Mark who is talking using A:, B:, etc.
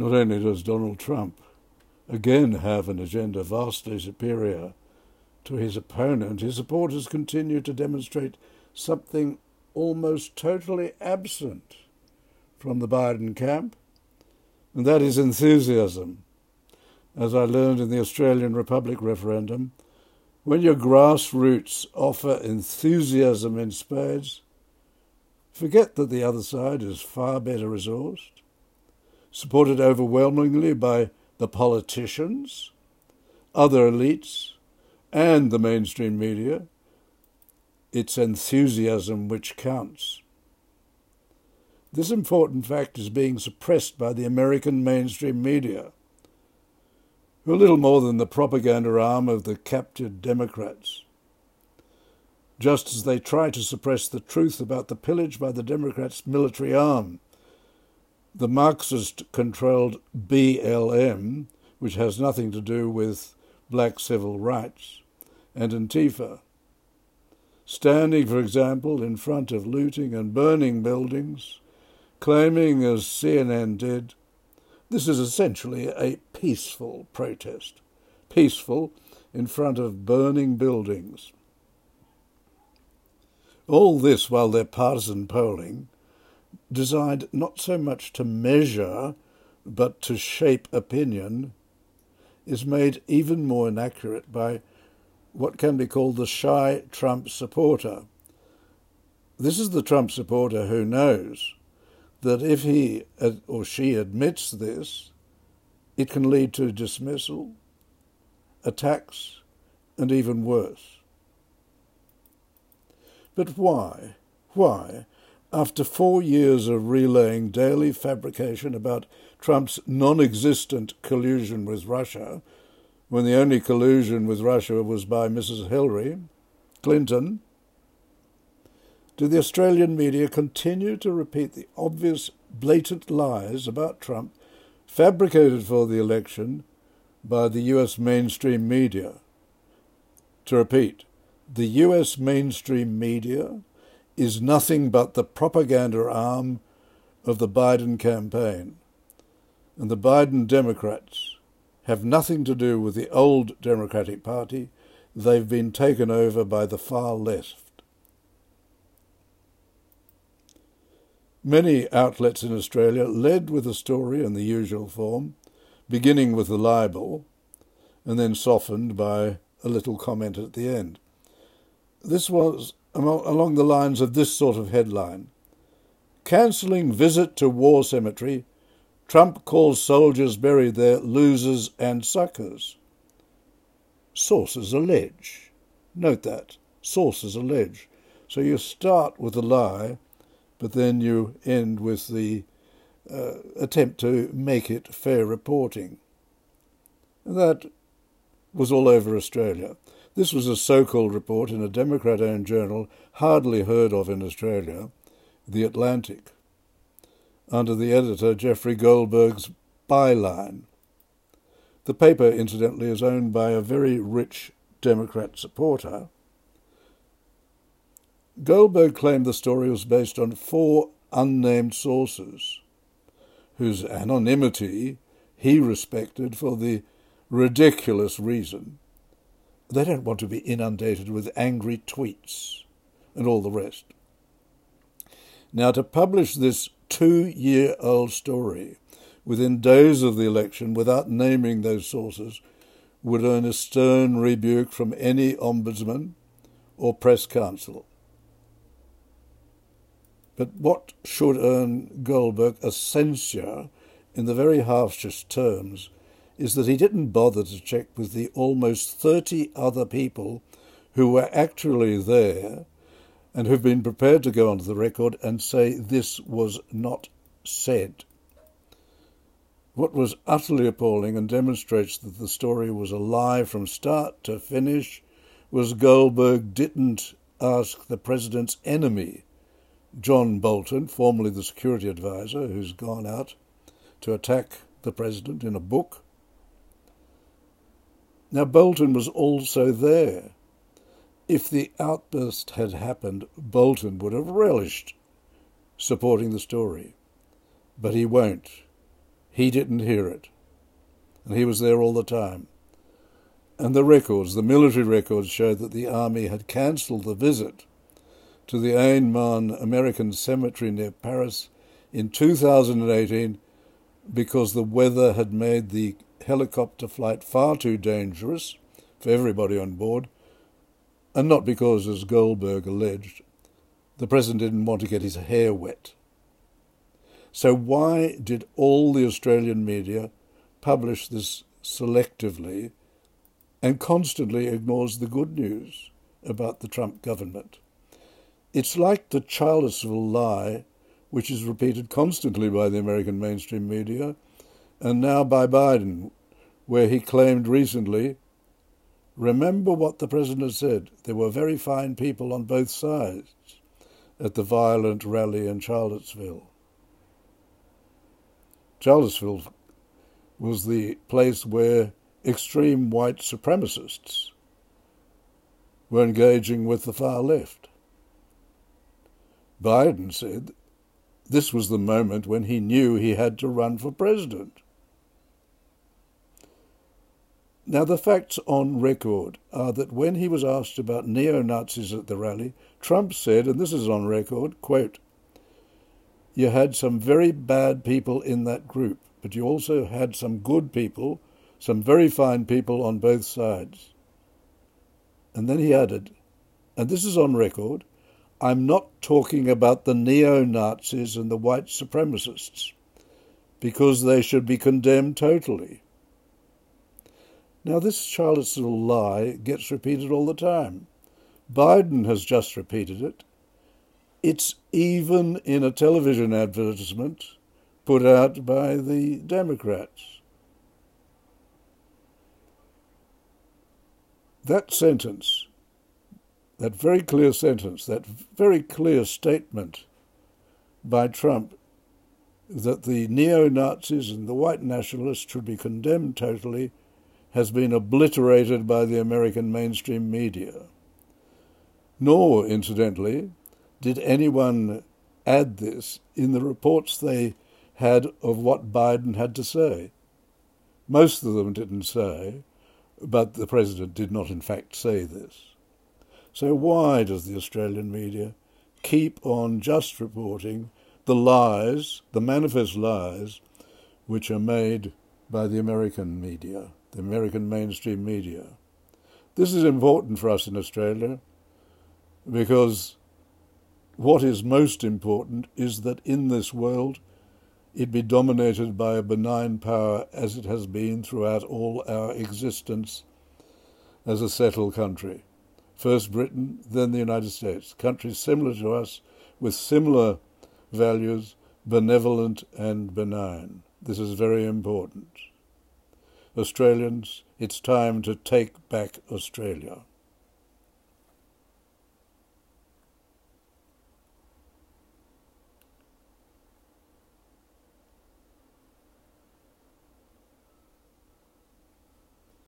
A: Not only does Donald Trump again have an agenda vastly superior to his opponent, his supporters continue to demonstrate something almost totally absent from the Biden camp, and that is enthusiasm. As I learned in the Australian Republic referendum, when your grassroots offer enthusiasm in spades, forget that the other side is far better resourced, supported overwhelmingly by the politicians, other elites, and the mainstream media. It's enthusiasm which counts. This important fact is being suppressed by the American mainstream media, who are little more than the propaganda arm of the captured Democrats. Just as they try to suppress the truth about the pillage by the Democrats' military arm, the Marxist controlled BLM, which has nothing to do with black civil rights, and Antifa. Standing, for example, in front of looting and burning buildings, claiming, as CNN did, this is essentially a peaceful protest. Peaceful in front of burning buildings. All this while their partisan polling, designed not so much to measure but to shape opinion, is made even more inaccurate by what can be called the shy Trump supporter. This is the Trump supporter who knows that if he or she admits this, it can lead to dismissal, attacks, and even worse. But why? Why, after four years of relaying daily fabrication about Trump's non existent collusion with Russia, when the only collusion with Russia was by Mrs. Hillary Clinton, do the Australian media continue to repeat the obvious, blatant lies about Trump fabricated for the election by the US mainstream media? To repeat, the US mainstream media is nothing but the propaganda arm of the Biden campaign. And the Biden Democrats have nothing to do with the old Democratic Party. They've been taken over by the far left. Many outlets in Australia led with a story in the usual form, beginning with the libel, and then softened by a little comment at the end. This was along the lines of this sort of headline Cancelling visit to war cemetery. Trump calls soldiers buried there losers and suckers. Sources allege. Note that. Sources allege. So you start with a lie but then you end with the uh, attempt to make it fair reporting. And that was all over Australia. This was a so called report in a Democrat owned journal hardly heard of in Australia, The Atlantic, under the editor Jeffrey Goldberg's byline. The paper, incidentally, is owned by a very rich Democrat supporter Goldberg claimed the story was based on four unnamed sources, whose anonymity he respected for the ridiculous reason they don't want to be inundated with angry tweets and all the rest. Now, to publish this two year old story within days of the election without naming those sources would earn a stern rebuke from any ombudsman or press council. But what should earn Goldberg a censure in the very harshest terms is that he didn't bother to check with the almost 30 other people who were actually there and who've been prepared to go onto the record and say this was not said. What was utterly appalling and demonstrates that the story was a lie from start to finish was Goldberg didn't ask the president's enemy John Bolton, formerly the security advisor, who's gone out to attack the president in a book. Now, Bolton was also there. If the outburst had happened, Bolton would have relished supporting the story. But he won't. He didn't hear it. And he was there all the time. And the records, the military records, show that the army had cancelled the visit to the Aisne-Marne American Cemetery near Paris in 2018 because the weather had made the helicopter flight far too dangerous for everybody on board, and not because, as Goldberg alleged, the president didn't want to get his hair wet. So, why did all the Australian media publish this selectively and constantly ignores the good news about the Trump government? It's like the Charlottesville lie, which is repeated constantly by the American mainstream media and now by Biden, where he claimed recently Remember what the president said. There were very fine people on both sides at the violent rally in Charlottesville. Charlottesville was the place where extreme white supremacists were engaging with the far left. Biden said this was the moment when he knew he had to run for president. Now, the facts on record are that when he was asked about neo Nazis at the rally, Trump said, and this is on record, quote, You had some very bad people in that group, but you also had some good people, some very fine people on both sides. And then he added, and this is on record, I'm not talking about the neo Nazis and the white supremacists, because they should be condemned totally. Now, this Charlottesville lie gets repeated all the time. Biden has just repeated it. It's even in a television advertisement put out by the Democrats. That sentence, that very clear sentence, that very clear statement by Trump that the neo Nazis and the white nationalists should be condemned totally has been obliterated by the American mainstream media. Nor, incidentally, did anyone add this in the reports they had of what Biden had to say. Most of them didn't say, but the president did not, in fact, say this. So, why does the Australian media keep on just reporting the lies, the manifest lies, which are made by the American media? The American mainstream media. This is important for us in Australia because what is most important is that in this world it be dominated by a benign power as it has been throughout all our existence as a settled country. First Britain, then the United States, countries similar to us with similar values, benevolent and benign. This is very important. Australians, it's time to take back Australia.